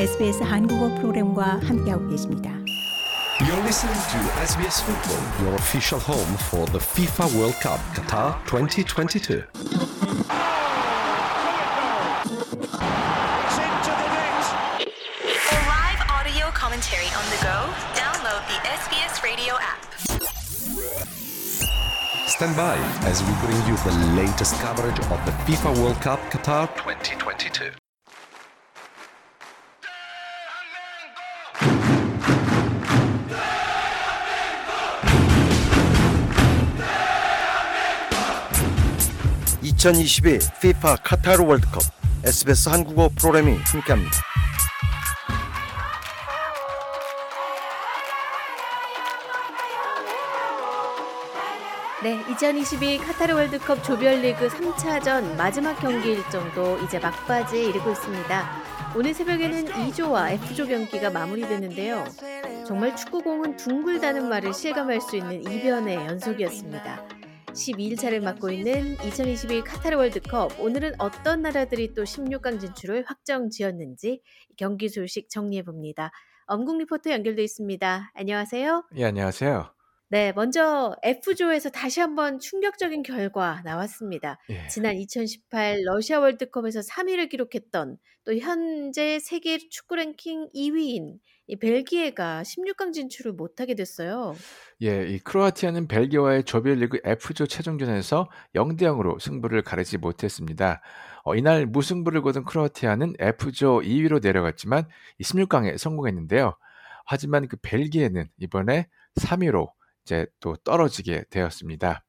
SBS 한국어 프로그램과 함께하고 계십니다. You're listening to SBS Football, your official home for the FIFA World Cup Qatar 2022. For live audio commentary on the go, download the SBS Radio app. Stand by as we bring you the latest coverage of the FIFA World Cup Qatar 2022. (2022) FIFA 카타르 월드컵 SBS 한국어 프로그램이 함께합니다. 네, 2022 카타르 월드컵 조별리그 3차전 마지막 경기 일정도 이제 막바지에 이르고 있습니다. 오늘 새벽에는 2조와 F조 경기가 마무리됐는데요. 정말 축구공은 둥글다는 말을 실감할 수 있는 이변의 연속이었습니다. 12일차를 맡고 있는 2022 카타르 월드컵 오늘은 어떤 나라들이 또 16강 진출을 확정 지었는지 경기 소식 정리해 봅니다. 엄국 리포터 연결돼 있습니다. 안녕하세요. 예, 안녕하세요. 네, 먼저 F조에서 다시 한번 충격적인 결과 나왔습니다. 예. 지난 2018 러시아 월드컵에서 3위를 기록했던 또 현재 세계 축구 랭킹 2위인 이 벨기에가 16강 진출을 못하게 됐어요. 예, 이 크로아티아는 벨기에와의 조별리그 F조 최종전에서 0대 0으로 승부를 가르지 못했습니다. 어, 이날 무승부를 거둔 크로아티아는 F조 2위로 내려갔지만 이 16강에 성공했는데요. 하지만 그 벨기에는 이번에 3위로 이제 또 떨어지게 되었습니다.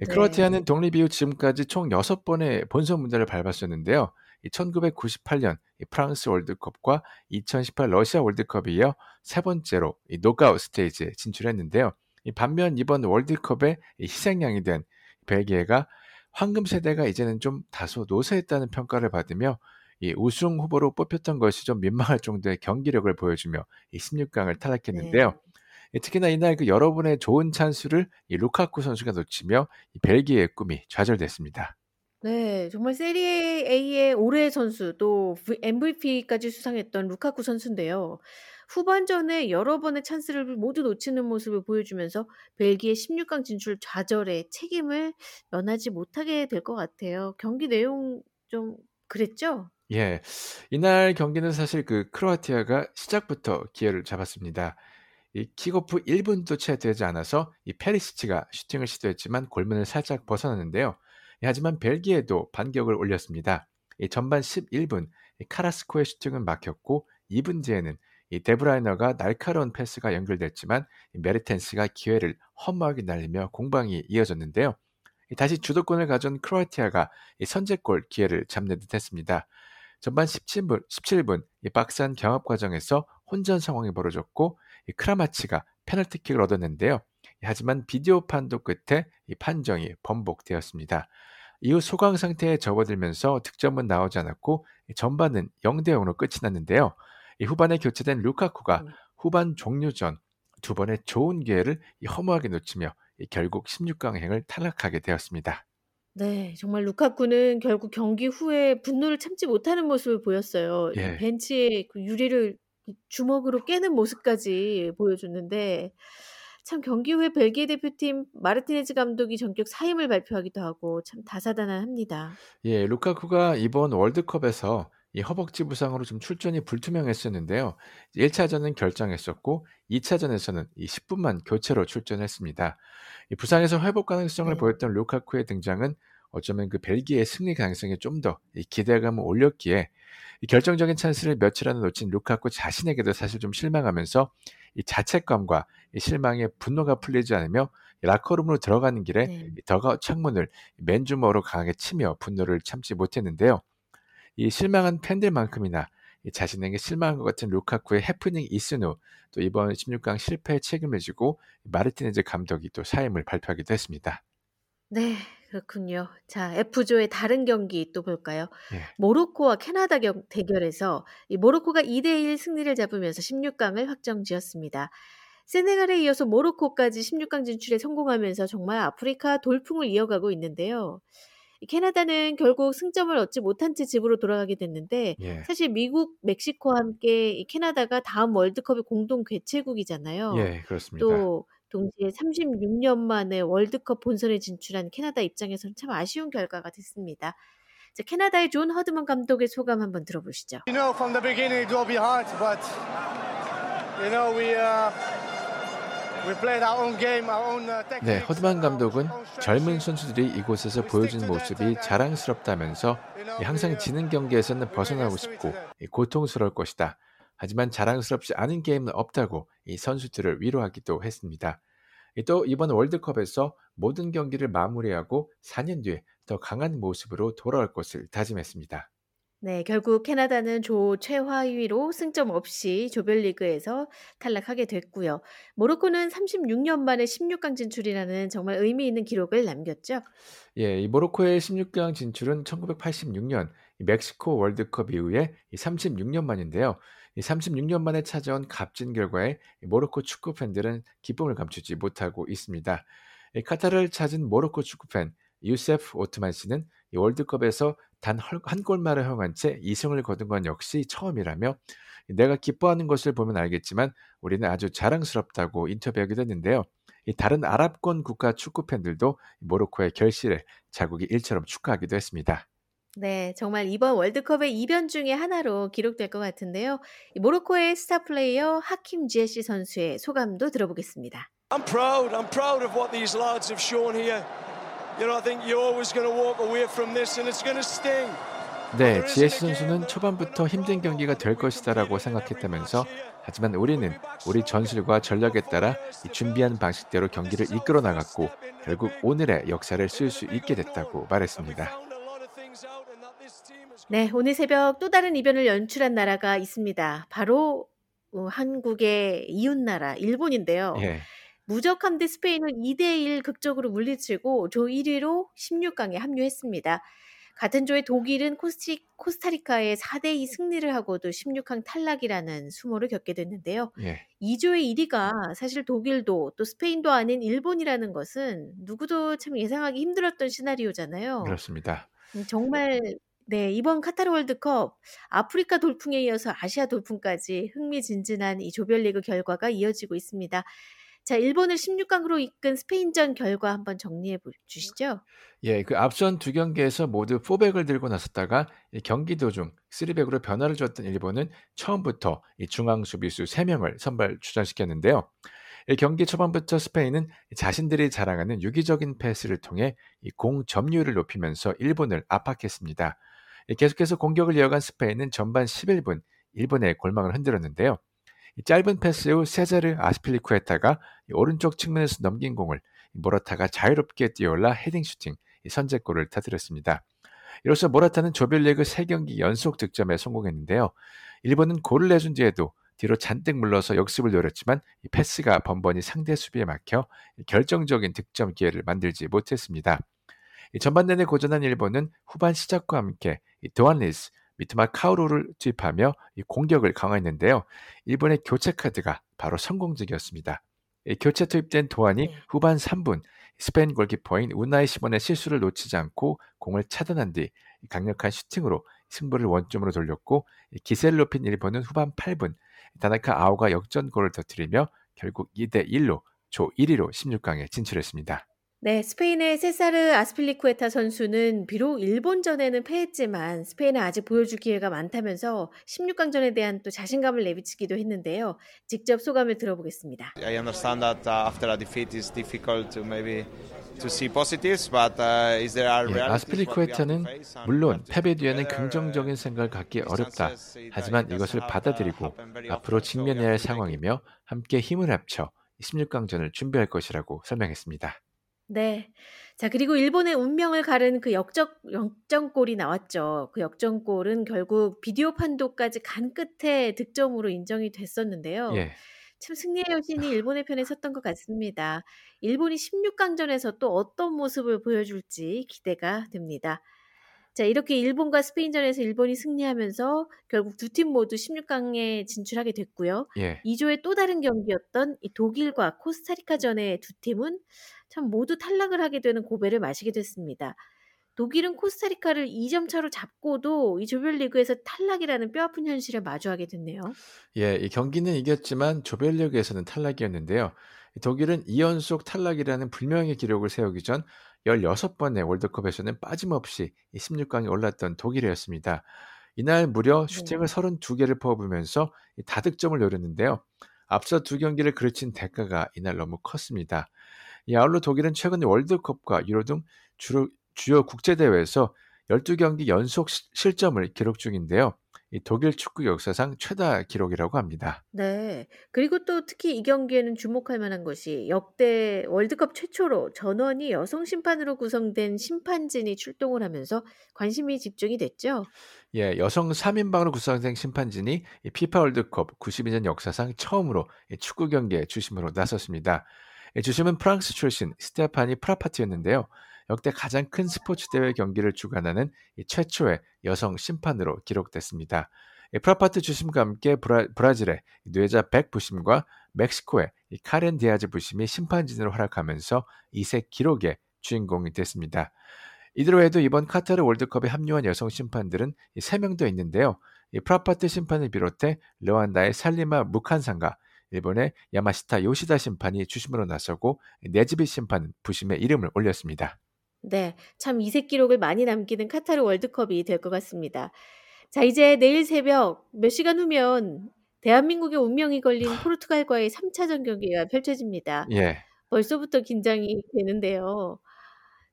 예, 네. 크로아티아는 독립 이후 지금까지 총 6번의 본선 문제를 밟았었는데요. 이 1998년 이 프랑스 월드컵과 2018 러시아 월드컵에 이어 세 번째로 이 노크아웃 스테이지에 진출했는데요. 이 반면 이번 월드컵의 이 희생양이 된 벨기에가 황금 세대가 이제는 좀 다소 노쇠했다는 평가를 받으며 이 우승 후보로 뽑혔던 것이 좀 민망할 정도의 경기력을 보여주며 이 16강을 탈락했는데요. 예, 특히나 이날 그 여러분의 좋은 찬스를 이 루카쿠 선수가 놓치며 이 벨기에의 꿈이 좌절됐습니다. 네, 정말 세리에 A의 올해의 선수 또 MVP까지 수상했던 루카쿠 선수인데요. 후반전에 여러 번의 찬스를 모두 놓치는 모습을 보여주면서 벨기에 16강 진출 좌절의 책임을 면하지 못하게 될 것 같아요. 경기 내용 좀 그랬죠? 예, 이날 경기는 사실 그 크로아티아가 시작부터 기회를 잡았습니다. 이 킥오프 1분도 채 되지 않아서 이 페리시치가 슈팅을 시도했지만 골문을 살짝 벗어났는데요. 예, 하지만 벨기에도 반격을 올렸습니다. 이 전반 11분 이 카라스코의 슈팅은 막혔고 2분 뒤에는 이 데브라이너가 날카로운 패스가 연결됐지만 이 메르텐스가 기회를 허무하게 날리며 공방이 이어졌는데요. 이 다시 주도권을 가져온 크로아티아가 이 선제골 기회를 잡는 듯 했습니다. 전반 17분, 17분 이 박스한 경합 과정에서 혼전 상황이 벌어졌고 이 크라마치가 페널티킥을 얻었는데요. 하지만 비디오 판도 끝에 이 판정이 번복되었습니다. 이후 소강 상태에 접어들면서 득점은 나오지 않았고 이 전반은 0대 0으로 끝이 났는데요. 이 후반에 교체된 루카쿠가 음. 후반 종료 전 두 번의 좋은 기회를 이 허무하게 놓치며 이 결국 16강 행을 탈락하게 되었습니다. 네, 정말 루카쿠는 결국 경기 후에 분노를 참지 못하는 모습을 보였어요. 이 예. 벤치의 그 유리를 이 주먹으로 깨는 모습까지 보여줬는데 참 경기 후에 벨기에 대표팀 마르티네즈 감독이 전격 사임을 발표하기도 하고 참 다사다난합니다. 예, 루카쿠가 이번 월드컵에서 이 허벅지 부상으로 좀 출전이 불투명했었는데요. 1차전은 결정했었고 2차전에서는 이 10분만 교체로 출전했습니다. 이 부상에서 회복 가능성을 네. 보였던 루카쿠의 등장은 어쩌면 그 벨기에의 승리 가능성이 좀더 기대감을 올렸기에 이 결정적인 찬스를 며칠 안에 놓친 루카쿠 자신에게도 사실 좀 실망하면서 이 자책감과 이 실망에 분노가 풀리지 않으며 이 라커룸으로 들어가는 길에 네. 이 더가웃 창문을 맨주머로 강하게 치며 분노를 참지 못했는데요. 이 실망한 팬들만큼이나 이 자신에게 실망한 것 같은 루카쿠의 해프닝 있은 후또 이번 16강 실패의 책임을 지고 마르티네즈 감독이 또 사임을 발표하기도 했습니다. 네, 그렇군요. 자, F조의 다른 경기 또 볼까요? 예. 모로코와 캐나다 경- 대결에서 이 모로코가 2대1 승리를 잡으면서 16강을 확정 지었습니다. 세네갈에 이어서 모로코까지 16강 진출에 성공하면서 정말 아프리카 돌풍을 이어가고 있는데요. 캐나다는 결국 승점을 얻지 못한 채 집으로 돌아가게 됐는데 예. 사실 미국, 멕시코와 함께 이 캐나다가 다음 월드컵의 공동 개최국이잖아요. 예, 그렇습니다. 또 동시에 36년 만에 월드컵 본선에 진출한 캐나다 입장에서는 참 아쉬운 결과가 됐습니다. 자, 캐나다의 존 허드먼 감독의 소감 한번 들어보시죠. You know, from the beginning it will be hard, but you know we uh, we played our own game, our own uh. 네, 허드만 감독은 젊은. 선수들이 이곳에서 보여준 모습이 자랑스럽다면서 이 항상 지는 경기에서는 벗어나고 싶고 이 고통스러울 것이다. 하지만 자랑스럽지 않은 게임은 없다고 이 선수들을 위로하기도 했습니다. 이또 이번 월드컵에서 모든 경기를 마무리하고 4년 뒤에 더 강한 모습으로 돌아올 것을 다짐했습니다. 네, 결국 캐나다는 조 최하위로 승점 없이 조별리그에서 탈락하게 됐고요. 모로코는 36년 만에 16강 진출이라는 정말 의미 있는 기록을 남겼죠. 예, 이 모로코의 16강 진출은 1986년 멕시코 월드컵 이후에 36년 만인데요. 이 36년 만에 찾아온 값진 결과에 모로코 축구 팬들은 기쁨을 감추지 못하고 있습니다. 이 카타르를 찾은 모로코 축구 팬 유세프 오트만 씨는 이 월드컵에서 단 한 골만을 허용한 채 2승을 거둔 건 역시 처음이라며 내가 기뻐하는 것을 보면 알겠지만 우리는 아주 자랑스럽다고 인터뷰하기도 했는데요. 이 다른 아랍권 국가 축구 팬들도 모로코의 결실을 자국이 일처럼 축하하기도 했습니다. 네, 정말 이번 월드컵의 이변 중에 하나로 기록될 것 같은데요. 이 모로코의 스타 플레이어 하킴 지에시 선수의 소감도 들어보겠습니다. I'm proud. I'm proud of what these lads have shown here. You know, I think you're always going to walk away from this and it's going to sting. 네, 지에시 선수는 초반부터 힘든 경기가 될 것이다라고 생각했다면서 하지만 우리는 우리 전술과 전략에 따라 이 준비한 방식대로 경기를 이끌어 나갔고 결국 오늘의 역사를 쓸 수 있게 됐다고 말했습니다. 네, 오늘 새벽 또 다른 이변을 연출한 나라가 있습니다. 바로 어, 한국의 이웃 나라 일본인데요. 예, 무적함 대 스페인을 2대1 극적으로 물리치고 조 1위로 16강에 합류했습니다. 같은 조의 독일은 코스티, 코스타리카의 4대2 승리를 하고도 16강 탈락이라는 수모를 겪게 됐는데요. 예, 이 조의 1위가 사실 독일도 또 스페인도 아닌 일본이라는 것은 누구도 참 예상하기 힘들었던 시나리오잖아요. 그렇습니다. 음, 정말 네, 이번 카타르 월드컵 아프리카 돌풍에 이어서 아시아 돌풍까지 흥미진진한 이 조별리그 결과가 이어지고 있습니다. 자, 일본을 16강으로 이끈 스페인전 결과 한번 정리해 보- 주시죠. 예, 그 앞선 두 경기에서 모두 4백을 들고 나섰다가 이 경기 도중 3백으로 변화를 줬던 일본은 처음부터 이 중앙 수비수 3명을 선발 출전시켰는데요. 이 경기 초반부터 스페인은 자신들이 자랑하는 유기적인 패스를 통해 이 공 점유율을 높이면서 일본을 압박했습니다. 이 계속해서 공격을 이어간 스페인은 전반 11분 일본의 골망을 흔들었는데요. 이 짧은 패스 후 세자르 아스필리쿠에타가 이 오른쪽 측면에서 넘긴 공을 이 모라타가 자유롭게 뛰어올라 헤딩 슈팅 이 선제골을 터뜨렸습니다. 이로써 모라타는 조별리그 3경기 연속 득점에 성공했는데요. 일본은 골을 내준 뒤에도 뒤로 잔뜩 물러서 역습을 노렸지만 이 패스가 번번이 상대 수비에 막혀 이 결정적인 득점 기회를 만들지 못했습니다. 이 전반 내내 고전한 일본은 후반 시작과 함께 이 도안리스, 미트마 카우루를 투입하며 이 공격을 강화했는데요. 일본의 교체 카드가 바로 성공적이었습니다. 이 교체 투입된 도안이 네. 후반 3분 스페인 골키퍼인 우나이 시몬의 실수를 놓치지 않고 공을 차단한 뒤 강력한 슈팅으로 승부를 원점으로 돌렸고 이 기세를 높인 일본은 후반 8분 다나카 아오가 역전골을 터뜨리며 결국 2대 1로 조 1위로 16강에 진출했습니다. 네, 스페인의 세사르 아스필리쿠에타 선수는 비록 일본전에는 패했지만 스페인은 아직 보여줄 기회가 많다면서 16강전에 대한 또 자신감을 내비치기도 했는데요. 직접 소감을 들어보겠습니다. I understand that uh, after a defeat it's difficult to maybe to see positives, but uh, is there are 예, 아스필리쿠에타는 물론 패배 뒤에는 긍정적인 생각을 갖기 어렵다. 하지만 이것을 받아들이고 앞으로 직면해야 할 상황이며 함께 힘을 합쳐 16강전을 준비할 것이라고 설명했습니다. 네. 자, 그리고 일본의 운명을 가른 그 역적, 역전골이 나왔죠. 그 역전골은 결국 비디오 판도까지 간 끝에 득점으로 인정이 됐었는데요. 예, 참 승리의 여신이 일본의 편에 섰던 것 같습니다. 일본이 16강전에서 또 어떤 모습을 보여줄지 기대가 됩니다. 자, 이렇게 일본과 스페인전에서 일본이 승리하면서 결국 두 팀 모두 16강에 진출하게 됐고요. 예, 2조의 또 다른 경기였던 이 독일과 코스타리카전의 두 팀은 참 모두 탈락을 하게 되는 고배를 마시게 됐습니다. 독일은 코스타리카를 2점 차로 잡고도 이 조별리그에서 탈락이라는 뼈아픈 현실에 마주하게 됐네요. 예, 이 경기는 이겼지만 조별리그에서는 탈락이었는데요. 독일은 2연속 탈락이라는 불명의 기록을 세우기 전 16번의 월드컵에서는 빠짐없이 16강에 올랐던 독일이었습니다. 이날 무려 슈팅을 32개를 퍼부으면서 다득점을 노렸는데요. 앞서 두 경기를 그르친 대가가 이날 너무 컸습니다. 이 아울러 독일은 최근 월드컵과 유로 등 주로, 주요 국제대회에서 12경기 연속 실점을 기록 중인데요. 이 독일 축구 역사상 최다 기록이라고 합니다. 네. 그리고 또 특히 이 경기에는 주목할 만한 것이 역대 월드컵 최초로 전원이 여성 심판으로 구성된 심판진이 출동을 하면서 관심이 집중이 됐죠. 예, 여성 3인방으로 구성된 심판진이 피파 월드컵 92년 역사상 처음으로 축구 경기의 주심으로 나섰습니다. 주심은 프랑스 출신 스테파니 프라파트였는데요. 역대 가장 큰 스포츠 대회 경기를 주관하는 최초의 여성 심판으로 기록됐습니다. 프라파트 주심과 함께 브라질의 네우자 백 부심과 멕시코의 카렌 디아즈 부심이 심판진으로 활약하면서 이색 기록의 주인공이 됐습니다. 이들 외에도 이번 카타르 월드컵에 합류한 여성 심판들은 3명 더 있는데요. 프라파트 심판을 비롯해 르완다의 살리마 무칸상가와 일본의 야마시타 요시미 심판이 주심으로 나서고 네즈비 심판은 부심에 이름을 올렸습니다. 네, 참 이색 기록을 많이 남기는 카타르 월드컵이 될 것 같습니다. 자, 이제 내일 새벽 몇 시간 후면 대한민국의 운명이 걸린 포르투갈과의 3차전 경기가 펼쳐집니다. 예. 벌써부터 긴장이 되는데요.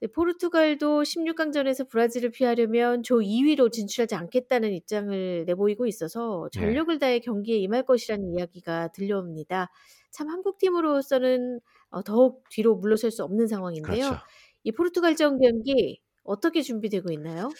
네, 포르투갈도 16강전에서 브라질을 피하려면 조 2위로 진출하지 않겠다는 입장을 내보이고 있어서 예. 전력을 다해 경기에 임할 것이라는 이야기가 들려옵니다. 참 한국 팀으로서는 어, 더욱 뒤로 물러설 수 없는 상황인데요. 그렇죠. 이 포르투갈전 경기 어떻게 준비되고 있나요?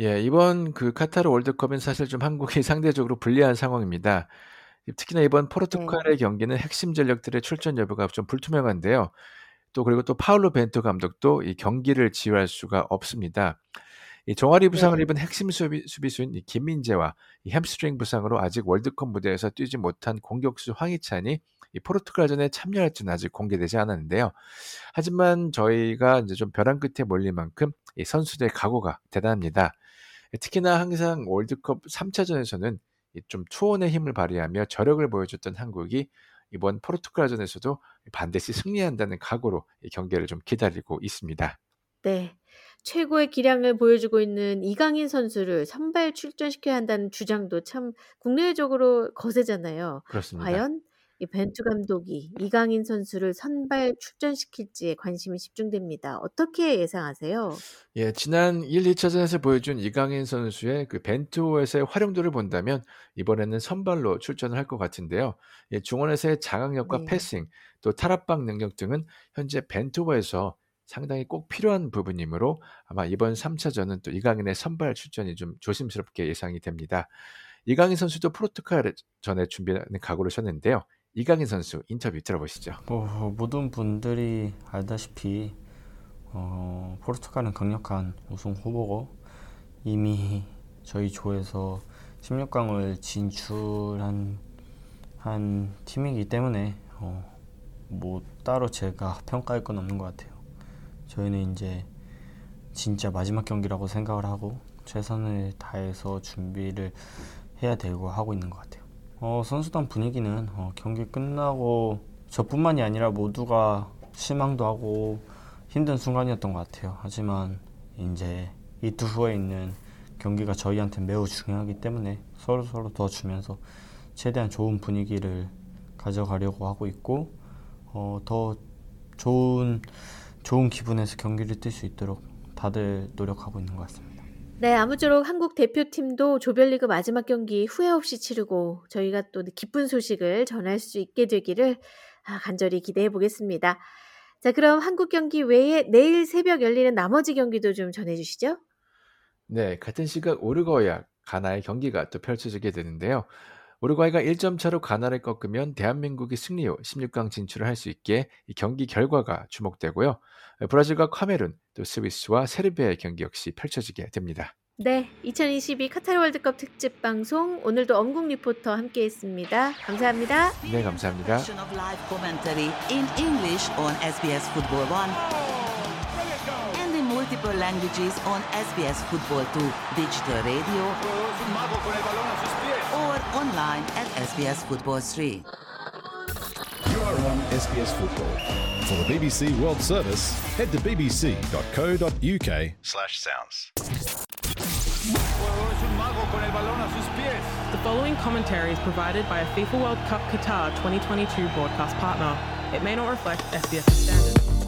예, 이번 그 카타르 월드컵은 사실 좀 한국이 상대적으로 불리한 상황입니다. 특히나 이번 네. 포르투갈의 경기는 핵심 전력들의 출전 여부가 좀 불투명한데요. 또 그리고 또 파울로 벤토 감독도 이 경기를 지휘할 수가 없습니다. 이 종아리 부상을 네. 입은 핵심 수비, 수비수인 이 김민재와 이 햄스트링 부상으로 아직 월드컵 무대에서 뛰지 못한 공격수 황희찬이 이 포르투갈전에 참여할지는 아직 공개되지 않았는데요. 하지만 저희가 이제 좀 벼랑 끝에 몰릴 만큼 이 선수들의 각오가 대단합니다. 특히나 항상 월드컵 3차전에서는 좀 투혼의 힘을 발휘하며 저력을 보여줬던 한국이 이번 포르투갈전에서도 반드시 승리한다는 각오로 이 경기를 좀 기다리고 있습니다. 네. 최고의 기량을 보여주고 있는 이강인 선수를 선발 출전시켜야 한다는 주장도 참 국내적으로 거세잖아요. 그렇습니다. 과연 이 벤투 감독이 이강인 선수를 선발 출전시킬지에 관심이 집중됩니다. 어떻게 예상하세요? 예, 지난 1, 2차전에서 보여준 이강인 선수의 그 벤투에서의 활용도를 본다면 이번에는 선발로 출전을 할 것 같은데요. 예, 중원에서의 장악력과 네. 패싱, 또 탈압박 능력 등은 현재 벤투에서 상당히 꼭 필요한 부분이므로 아마 이번 3차전은 또 이강인의 선발 출전이 좀 조심스럽게 예상이 됩니다. 이강인 선수도 포르투갈 전에 준비하는 각오를 셨는데요. 이강인 선수 인터뷰 들어보시죠. 뭐, 모든 분들이 알다시피 어, 포르투갈은 강력한 우승 후보고 이미 저희 조에서 16강을 진출한 한 팀이기 때문에 어, 뭐 따로 제가 평가할 건 없는 것 같아요. 저희는 이제 진짜 마지막 경기라고 생각을 하고 최선을 다해서 준비를 해야 되고 하고 있는 것 같아요. 어, 선수단 분위기는 어, 경기 끝나고 저뿐만이 아니라 모두가 실망도 하고 힘든 순간이었던 것 같아요. 하지만 이제 이틀 후에 있는 경기가 저희한테 매우 중요하기 때문에 서로 서로 도와주면서 최대한 좋은 분위기를 가져가려고 하고 있고 어, 더 좋은 좋은 기분에서 경기를 뛸 수 있도록 다들 노력하고 있는 것 같습니다. 네, 아무쪼록 한국 대표팀도 조별리그 마지막 경기 후회 없이 치르고 저희가 또 기쁜 소식을 전할 수 있게 되기를 아, 간절히 기대해 보겠습니다. 자, 그럼 한국 경기 외에 내일 새벽 열리는 나머지 경기도 좀 전해 주시죠. 네, 같은 시각 우루과이와 가나의 경기가 또 펼쳐지게 되는데요. 우루과이가 1점 차로 가나를 꺾으면 대한민국이 승리 후 16강 진출을 할 수 있게 이 경기 결과가 주목되고요. 브라질과 카메룬, 또 스위스와 세르비아의 경기 역시 펼쳐지게 됩니다. 네, 2022 카타르 월드컵 특집 방송 오늘도 엄국 리포터 함께했습니다. 감사합니다. 네, 감사합니다. Multiple multiple languages on SBS Football 2 digital radio or online at SBS Football 3. You are on SBS Football. For the BBC World Service, head to bbc.co.uk slash sounds. The following commentary is provided by a FIFA World Cup Qatar 2022 broadcast partner. It may not reflect SBS standards.